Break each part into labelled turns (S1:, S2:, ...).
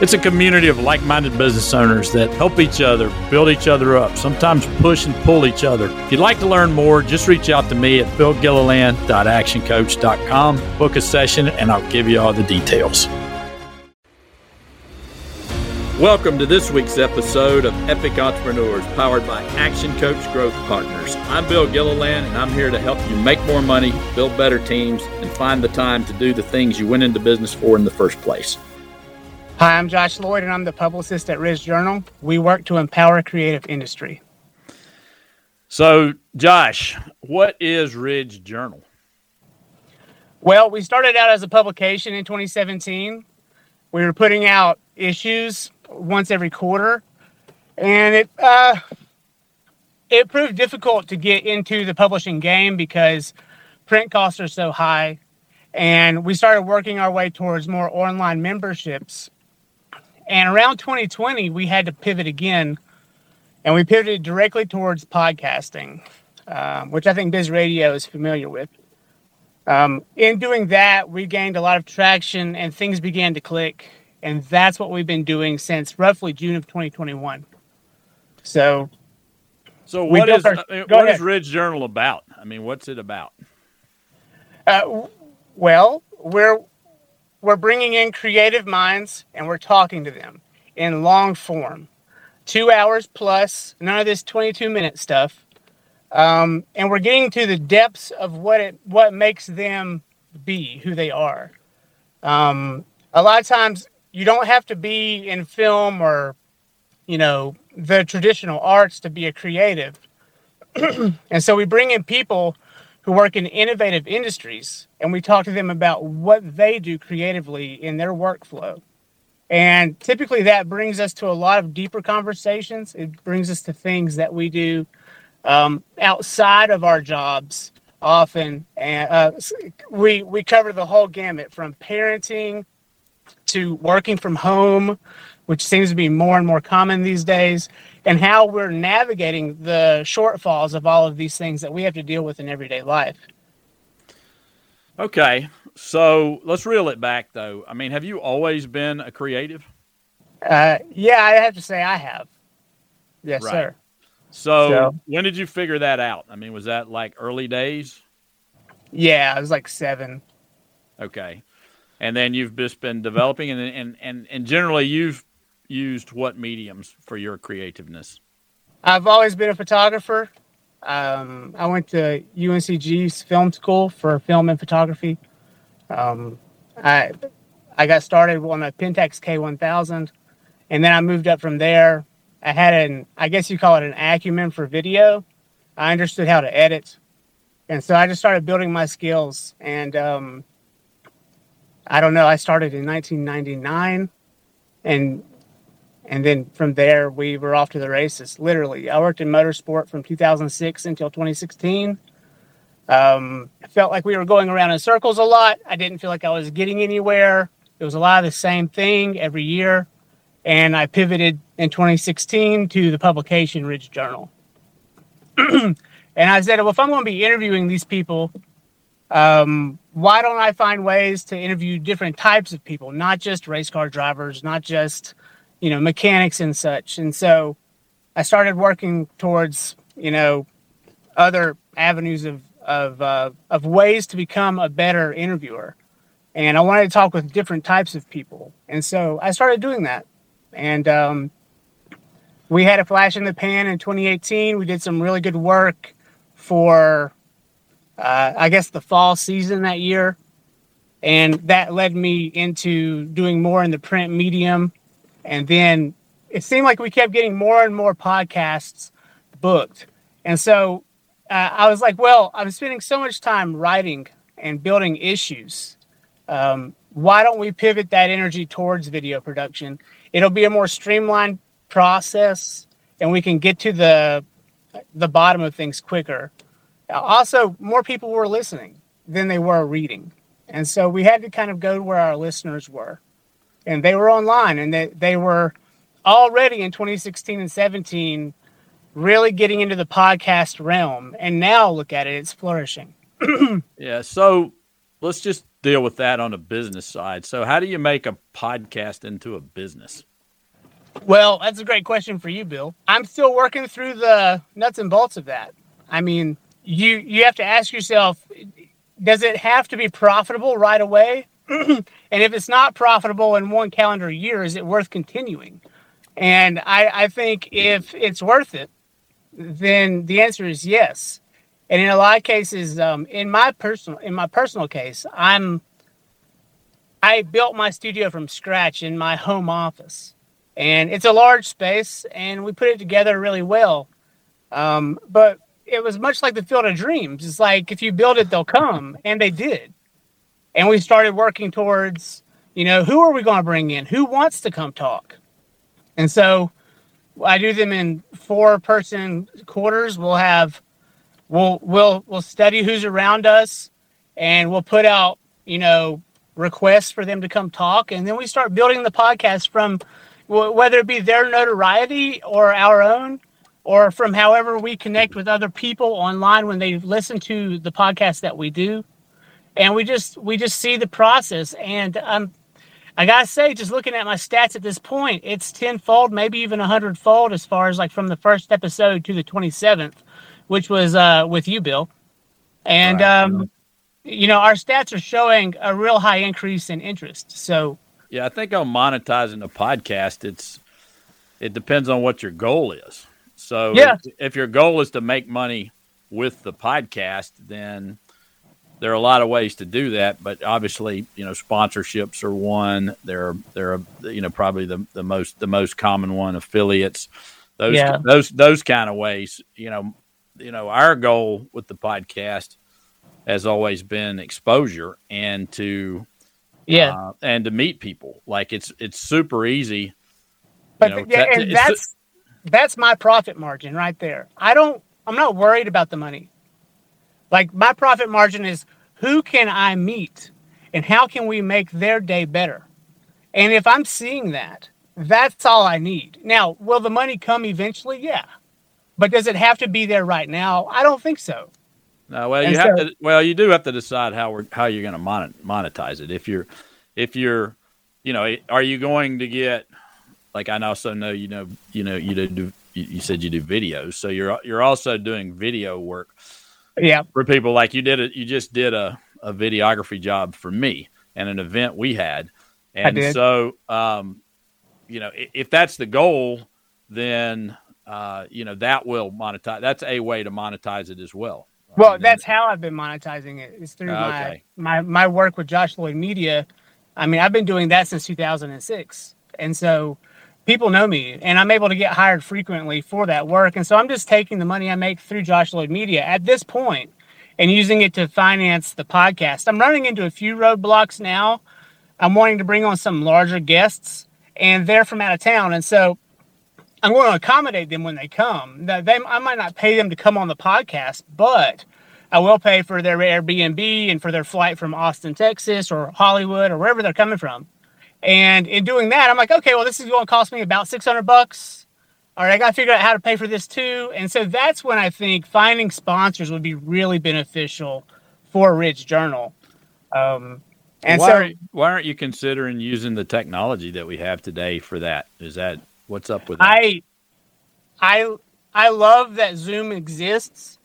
S1: It's a community of like minded business owners that help each other, build each other up, sometimes push and pull each other. If you'd like to learn more, just reach out to me at philgilliland.actioncoach.com, book a session, and I'll give you all the details. Welcome to this week's episode of Epic Entrepreneurs, powered by Action Coach Growth Partners. I'm Bill Gilliland, and I'm here to help you make more money, build better teams, and find the time to do the things you went into business for in the first place.
S2: Hi, I'm Josh Lloyd, and I'm the publicist at Ridge Journal. We work to empower creative industry.
S1: So, Josh, what is Ridge Journal?
S2: Well, we started out as a publication in 2017. We were putting out issues once every quarter, and it uh, it proved difficult to get into the publishing game because print costs are so high. And we started working our way towards more online memberships. And around 2020, we had to pivot again, and we pivoted directly towards podcasting, um, which I think Biz Radio is familiar with. Um, in doing that, we gained a lot of traction, and things began to click and that's what we've been doing since roughly June of 2021. So,
S1: so what is our, uh, what is Ridge Journal about? I mean, what's it about?
S2: Uh, well, we're we're bringing in creative minds and we're talking to them in long form, two hours plus, none of this 22 minute stuff, um, and we're getting to the depths of what it what makes them be who they are. Um, a lot of times you don't have to be in film or you know the traditional arts to be a creative. And so we bring in people who work in innovative industries and we talk to them about what they do creatively in their workflow. And typically that brings us to a lot of deeper conversations. It brings us to things that we do um, outside of our jobs often. And uh, we we cover the whole gamut from parenting to working from home, which seems to be more and more common these days, and how we're navigating the shortfalls of all of these things that we have to deal with in everyday life.
S1: Okay, so let's reel it back though. I mean, have you always been a creative?
S2: Uh, yeah, I have to say I have. Yes, right. sir.
S1: So, so, when did you figure that out? I mean, was that like early days?
S2: Yeah, it was like seven.
S1: Okay and then you've just been developing and and and, and generally you've used what mediums for your creativeness?
S2: I've always been a photographer. Um, i went to uncg's film school for film and photography. Um, i i got started on a pentax k1000 and then i moved up from there. I had an i guess you call it an acumen for video. I understood how to edit. And so i just started building my skills and um, I don't know. I started in 1999, and and then from there we were off to the races. Literally, I worked in motorsport from 2006 until 2016. Um, I felt like we were going around in circles a lot. I didn't feel like I was getting anywhere. It was a lot of the same thing every year, and I pivoted in 2016 to the publication Ridge Journal. and I said, well, if I'm going to be interviewing these people um, why don't I find ways to interview different types of people, not just race car drivers, not just, you know, mechanics and such. And so I started working towards, you know, other avenues of, of, uh, of ways to become a better interviewer. And I wanted to talk with different types of people. And so I started doing that. And um, we had a flash in the pan in 2018. We did some really good work for uh, I guess, the fall season that year. And that led me into doing more in the print medium. And then it seemed like we kept getting more and more podcasts booked. And so uh, I was like, well, I'm spending so much time writing and building issues. Um, why don't we pivot that energy towards video production? It'll be a more streamlined process and we can get to the the bottom of things quicker also more people were listening than they were reading And so we had to kind of go to where our listeners were. And they were online and they, they were already in 2016 and 17 really getting into the podcast realm. And now look at it, it's flourishing.
S1: yeah. So let's just deal with that on the business side. So, how do you make a podcast into a business?
S2: Well, that's a great question for you, Bill. I'm still working through the nuts and bolts of that. I mean, you you have to ask yourself, does it have to be profitable right away? and if it's not profitable in one calendar year, is it worth continuing? And I, I think if it's worth it, then the answer is yes. And in a lot of cases, um, in my personal in my personal case, I'm I built my studio from scratch in my home office, and it's a large space, and we put it together really well. Um, but it was much like the Field of Dreams. It's like if you build it, they'll come, and they did. And we started working towards, you know, who are we going to bring in? Who wants to come talk? And so I do them in four person quarters. We'll have we'll we'll we'll study who's around us and we'll put out, you know, requests for them to come talk and then we start building the podcast from whether it be their notoriety or our own or from however we connect with other people online when they listen to the podcast that we do and we just we just see the process and um I gotta say, just looking at my stats at this point, it's tenfold, maybe even a hundredfold as far as like from the first episode to the twenty seventh, which was uh, with you, Bill. And right. um, you know, our stats are showing a real high increase in interest. So
S1: yeah, I think on monetizing the podcast, it's it depends on what your goal is. So
S2: yeah.
S1: if, if your goal is to make money with the podcast, then there are a lot of ways to do that, but obviously, you know, sponsorships are one. They're they're you know, probably the, the most the most common one, affiliates. Those yeah. those those kind of ways. You know, you know, our goal with the podcast has always been exposure and to
S2: yeah uh,
S1: and to meet people. Like it's it's super easy.
S2: But know, yeah, and that's that's my profit margin right there. I don't. I'm not worried about the money. Like my profit margin is who can I meet and how can we make their day better? And if I'm seeing that, that's all I need. Now, will the money come eventually? Yeah. But does it have to be there right now? I don't think so.
S1: No, well, and you so, have to. Well, you do have to decide how we're how you're going to monetize it. If you're, if you're, you know, are you going to get? Like I also know you know you know you do you said you do videos, so you're you're also doing video work
S2: yeah.
S1: For people like you did it you just did a, a videography job for me and an event we had. And so um, you know if that's the goal then uh, you know that will monetize that's a way to monetize it as well.
S2: Well I mean, that's how i've been monetizing it is through okay. my, my my work with josh lloyd media. I mean i've been doing that since 2006 and so people know me and I'm able to get hired frequently for that work. And so I'm just taking the money I make through Josh Lloyd Media at this point and using it to finance the podcast. I'm running into a few roadblocks now. I'm wanting to bring on some larger guests and they're from out of town. And so I'm going to accommodate them when they come. They, I might not pay them to come on the podcast, but I will pay for their Airbnb and for their flight from Austin, Texas or Hollywood or wherever they're coming from. And in doing that, I'm like, okay, well, this is going to cost me about 600 bucks. All right, I got to figure out how to pay for this too. And so that's when I think finding sponsors would be really beneficial for Ridge Journal. Um, and
S1: why
S2: so,
S1: aren't, why aren't you considering using the technology that we have today for that? Is that what's up with that?
S2: I, I, I love that Zoom exists,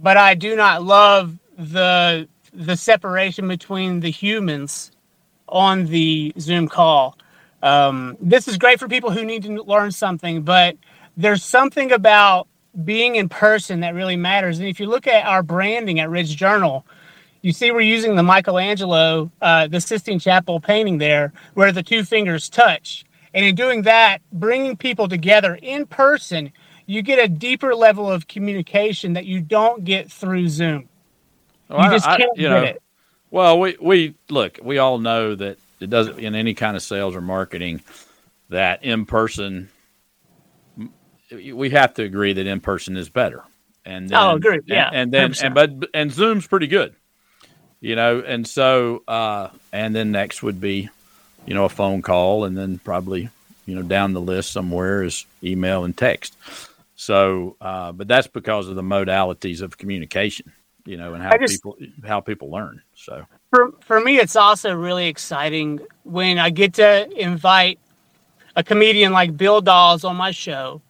S2: but I do not love the the separation between the humans on the Zoom call. Um, this is great for people who need to learn something, but there's something about being in person that really matters. And if you look at our branding at Ridge Journal, you see we're using the Michelangelo, uh, the Sistine Chapel painting there, where the two fingers touch. And in doing that, bringing people together in person, you get a deeper level of communication that you don't get through Zoom. Well, you just can't I, get know, it.
S1: Well, we we look, we all know that it doesn't in any kind of sales or marketing that in person we have to agree that in person is better. And then,
S2: oh, agree. Yeah.
S1: And, and then 100%. and but and Zoom's pretty good. You know, and so uh, and then next would be, you know, a phone call, and then probably you know down the list somewhere is email and text. So, uh, but that's because of the modalities of communication, you know, and how just, people how people learn. So
S2: for for me, it's also really exciting when I get to invite a comedian like Bill Dawes on my show,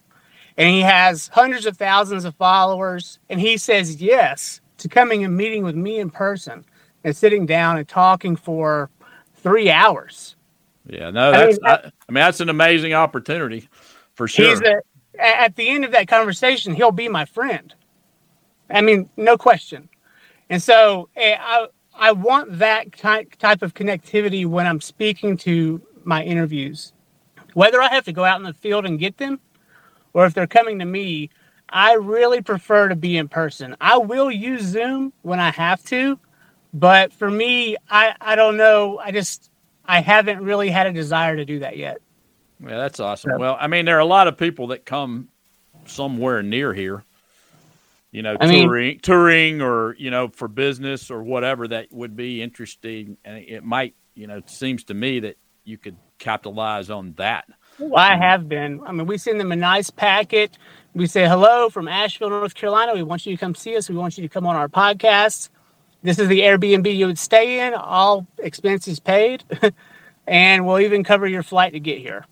S2: and he has hundreds of thousands of followers, and he says yes to coming and meeting with me in person and sitting down and talking for three hours.
S1: Yeah, no, that's I mean, I, I mean that's an amazing opportunity for sure. He's a,
S2: at the end of that conversation, he'll be my friend. I mean, no question. And so eh, I I want that type of connectivity when I'm speaking to my interviews. Whether I have to go out in the field and get them or if they're coming to me, I really prefer to be in person. I will use Zoom when I have to, but for me, I I don't know. I just I haven't really had a desire to do that yet.
S1: Yeah, that's awesome. Yeah. Well, I mean, there are a lot of people that come somewhere near here, you know, I touring, mean, touring, or you know, for business or whatever that would be interesting, and it might, you know, it seems to me that you could capitalize on that.
S2: Well, I have been. I mean, we send them a nice packet. We say hello from Asheville, North Carolina. We want you to come see us. We want you to come on our podcast. This is the Airbnb you would stay in, all expenses paid, and we'll even cover your flight to get here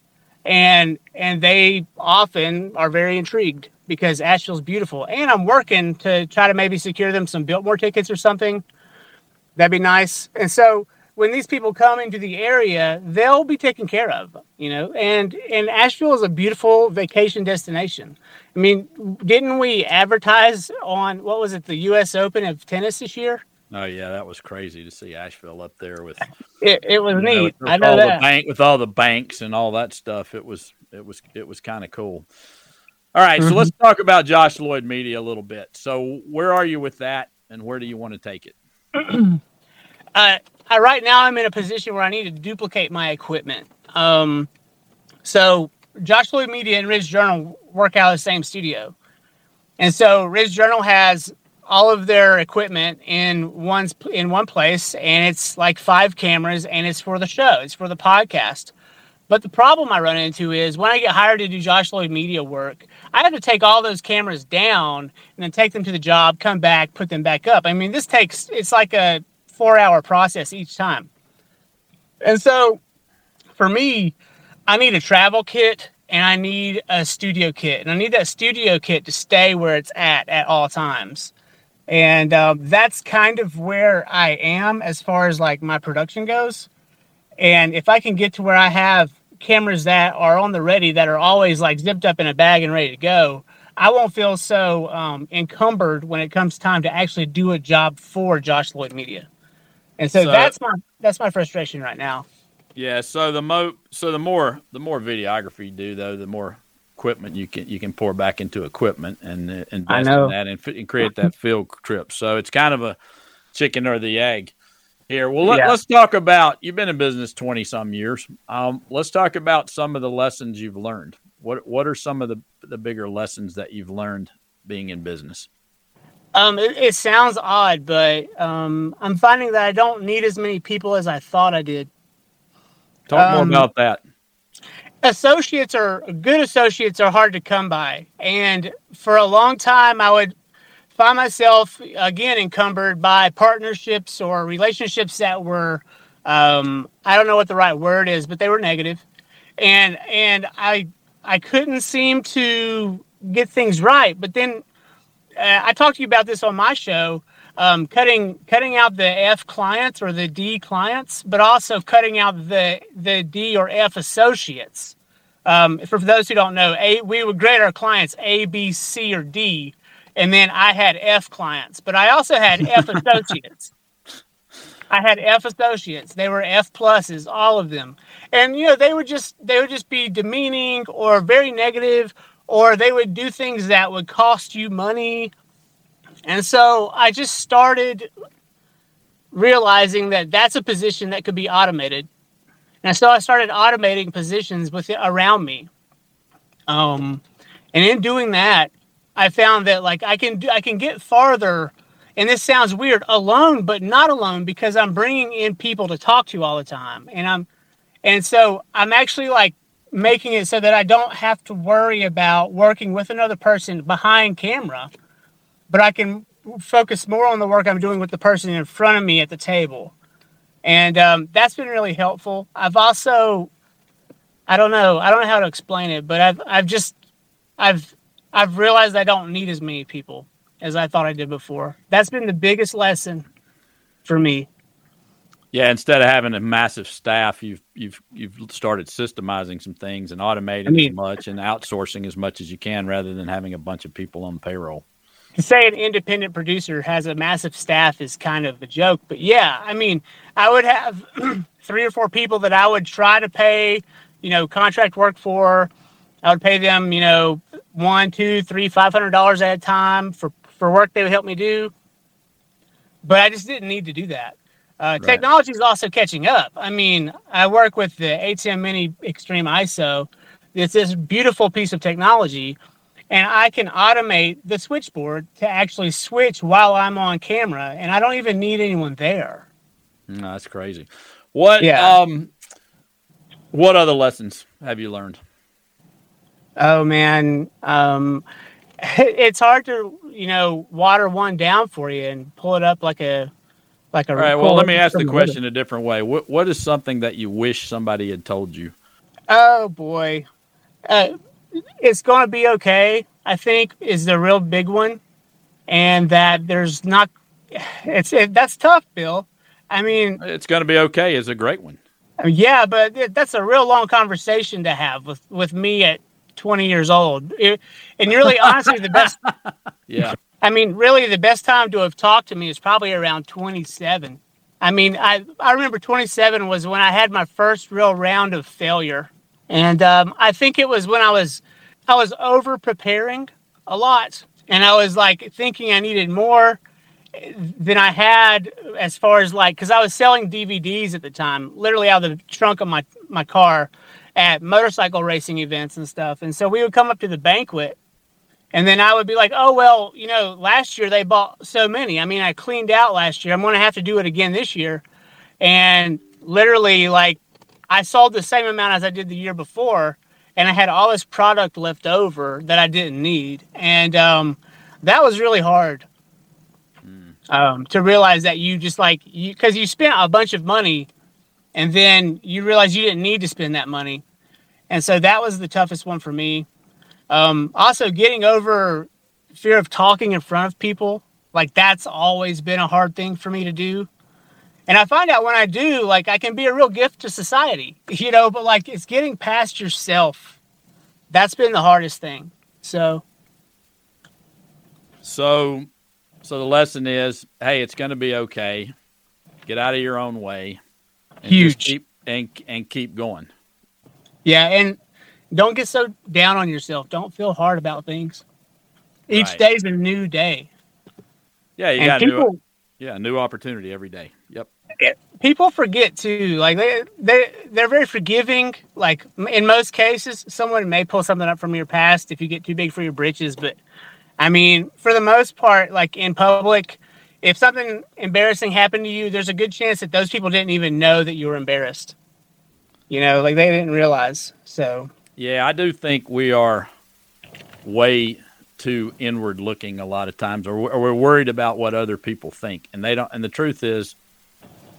S2: and and they often are very intrigued because Asheville's beautiful. And I'm working to try to maybe secure them some Biltmore tickets or something. That'd be nice. And so when these people come into the area, they'll be taken care of, you know. And and Asheville is a beautiful vacation destination. I mean, didn't we advertise on what was it, the U.S. Open of tennis this year?
S1: Oh yeah, that was crazy to see Asheville up there with.
S2: It, it was neat. Know, I know that.
S1: bank with all the banks and all that stuff. It was it was it was kind of cool. All right, mm-hmm. so let's talk about Josh Lloyd Media a little bit. So where are you with that, and where do you want to take it?
S2: uh, I, right now, I'm in a position where I need to duplicate my equipment. Um, so Josh Lloyd Media and Ridge Journal work out of the same studio, and so Ridge Journal has all of their equipment in one in one place, and it's like five cameras, and it's for the show, it's for the podcast. But the problem I run into is when I get hired to do Josh Lloyd media work, I have to take all those cameras down and then take them to the job, come back, put them back up. I mean, this takes it's like a four hour process each time. And so for me, I need a travel kit and I need a studio kit. And I need that studio kit to stay where it's at at all times and um, that's kind of where I am as far as like my production goes. And if I can get to where I have cameras that are on the ready that are always like zipped up in a bag and ready to go, I won't feel so um, encumbered when it comes time to actually do a job for Josh Lloyd Media. And so, so that's my that's my frustration right now.
S1: Yeah. So the mo so the more the more videography you do though, the more equipment you can you can pour back into equipment and uh, invest in that and, and, create that field trip. So it's kind of a chicken or the egg here. Well, let, us talk about you've been in business twenty some years. Um, let's talk about some of the lessons you've learned. What what are some of the the bigger lessons that you've learned being in business?
S2: Um, it, it sounds odd, but um, I'm finding that I don't need as many people as I thought I did.
S1: Talk more um, about that
S2: associates are good associates are hard to come by and for a long time i would find myself again encumbered by partnerships or relationships that were um, i don't know what the right word is but they were negative. And and i i couldn't seem to get things right. But then uh, i talked to you about this on my show um, cutting cutting out the F clients or the D clients, but also cutting out the the D or F associates. Um, for, those who don't know, A we would grade our clients A, B, C, or D, and then I had F clients, but I also had F associates. I had F associates. They were F pluses, all of them. And you know, they would just they would just be demeaning or very negative, or they would do things that would cost you money and so I just started realizing that that's a position that could be automated. And so I started automating positions with around me. Um, and in doing that, I found that like I can do, I can get farther and this sounds weird, alone, but not alone because I'm bringing in people to talk to all the time. And I'm, and so I'm actually like making it so that I don't have to worry about working with another person behind camera, but I can focus more on the work I'm doing with the person in front of me at the table. And um, that's been really helpful. I've also, I don't know, I don't know how to explain it, but I've, I've just, I've, I've realized I don't need as many people as I thought I did before. That's been the biggest lesson for me.
S1: Yeah, instead of having a massive staff, you've you've you've started systemizing some things and automating I mean, as much and outsourcing as much as you can, rather than having a bunch of people on payroll.
S2: To say an independent producer has a massive staff is kind of a joke, but yeah, I mean, I would have three or four people that I would try to pay, you know, contract work for. I would pay them, you know, one, two, three, five hundred dollars at a time for for work they would help me do. But I just didn't need to do that. Uh, right. Technology is also catching up. I mean, I work with the ATEM Mini Extreme ISO. It's this beautiful piece of technology, and I can automate the switchboard to actually switch while I'm on camera, and I don't even need anyone there.
S1: No, that's crazy. What yeah. um, what other lessons have you learned?
S2: Oh man, um, it's hard to you know water one down for you and pull it up like a like a.
S1: All right. Well, let me ask the question a different way. What What is something that you wish somebody had told you?
S2: Oh boy, uh, it's going to be okay. I think is the real big one, and that there's not. It's it, that's tough, Bill. I mean,
S1: it's going to be okay is a great one.
S2: Yeah, but that's a real long conversation to have with with me at 20 years old. It, and you're really, honestly, the best.
S1: yeah.
S2: I mean, really, the best time to have talked to me is probably around 27. I mean, I, I remember 27 was when I had my first real round of failure. And um, I think it was when I was I was over preparing a lot, and I was like thinking I needed more than I had as far as like because I was selling DVDs at the time, literally out of the trunk of my my car at motorcycle racing events and stuff. And so we would come up to the banquet and then I would be like, oh, well, you know, last year they bought so many. I mean, I cleaned out last year. I'm going to have to do it again this year. And literally, like, I sold the same amount as I did the year before. And I had all this product left over that I didn't need. And um, that was really hard mm. um, to realize that you just like, because you, you spent a bunch of money and then you realize you didn't need to spend that money. And so that was the toughest one for me. Um, also, getting over fear of talking in front of people, like that's always been a hard thing for me to do. And I find out when I do, like I can be a real gift to society, you know, but like it's getting past yourself. That's been the hardest thing. So,
S1: so, so the lesson is, hey, it's going to be okay. Get out of your own way.
S2: And Huge.
S1: Keep, and and keep going.
S2: Yeah, and don't get so down on yourself. Don't feel hard about things. Each right. day is a new day.
S1: Yeah, you and got people, new, yeah, new opportunity every day. Yep.
S2: People forget too. Like they they they're very forgiving. Like in most cases, someone may pull something up from your past if you get too big for your britches. But I mean, for the most part, like in public, if something embarrassing happened to you, there's a good chance that those people didn't even know that you were embarrassed. You know, like they didn't realize. So
S1: yeah, I do think we are way too inward looking a lot of times, or we're worried about what other people think, and they don't. And the truth is,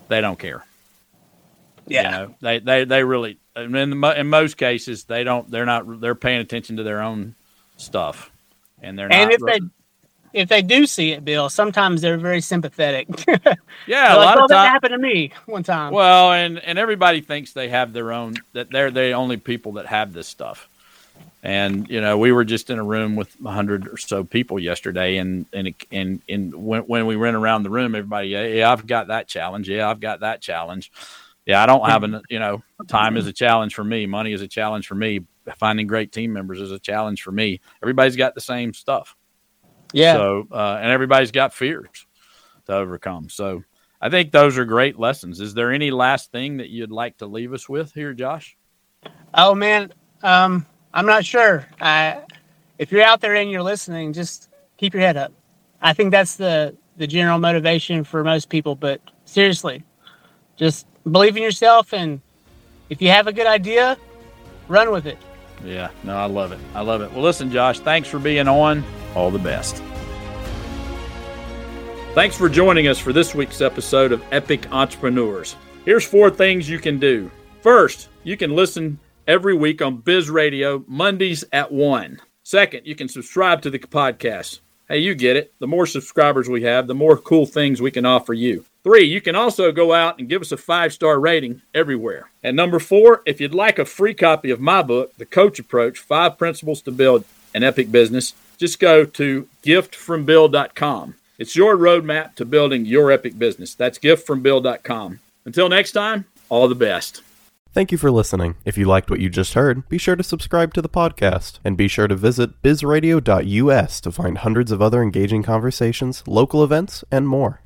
S1: they don't care.
S2: Yeah,
S1: you know, they they they really. In the, in most cases, they don't. They're not. They're paying attention to their own stuff, and they're
S2: and
S1: not.
S2: if they if they do see it, Bill, sometimes they're very sympathetic.
S1: yeah, a lot
S2: of
S1: times that
S2: happened to me one time.
S1: Well, and and everybody thinks they have their own that they're the only people that have this stuff. And you know, we were just in a room with a hundred or so people yesterday, and and and and when when we went around the room, everybody, yeah, yeah, I've got that challenge. Yeah, I've got that challenge. Yeah, I don't have an, you know, time is a challenge for me. Money is a challenge for me. Finding great team members is a challenge for me. Everybody's got the same stuff.
S2: Yeah.
S1: So, uh, and everybody's got fears to overcome. So, I think those are great lessons. Is there any last thing that you'd like to leave us with here, Josh?
S2: Oh man, um, I'm not sure. Uh, if you're out there and you're listening, just keep your head up. I think that's the the general motivation for most people. But seriously, just believe in yourself, and if you have a good idea, run with it.
S1: Yeah, no, I love it. I love it. Well, listen, Josh, thanks for being on. All the best. Thanks for joining us for this week's episode of Epic Entrepreneurs. Here's four things you can do. First, you can listen every week on Biz Radio, Mondays at 1. Second, you can subscribe to the podcast. Hey, you get it. The more subscribers we have, the more cool things we can offer you. Three, you can also go out and give us a five star rating everywhere. And number four, if you'd like a free copy of my book, The Coach Approach Five Principles to Build an Epic Business, just go to giftfrombill.com. It's your roadmap to building your epic business. That's giftfrombill.com. Until next time, all the best.
S3: Thank you for listening. If you liked what you just heard, be sure to subscribe to the podcast and be sure to visit bizradio.us to find hundreds of other engaging conversations, local events, and more.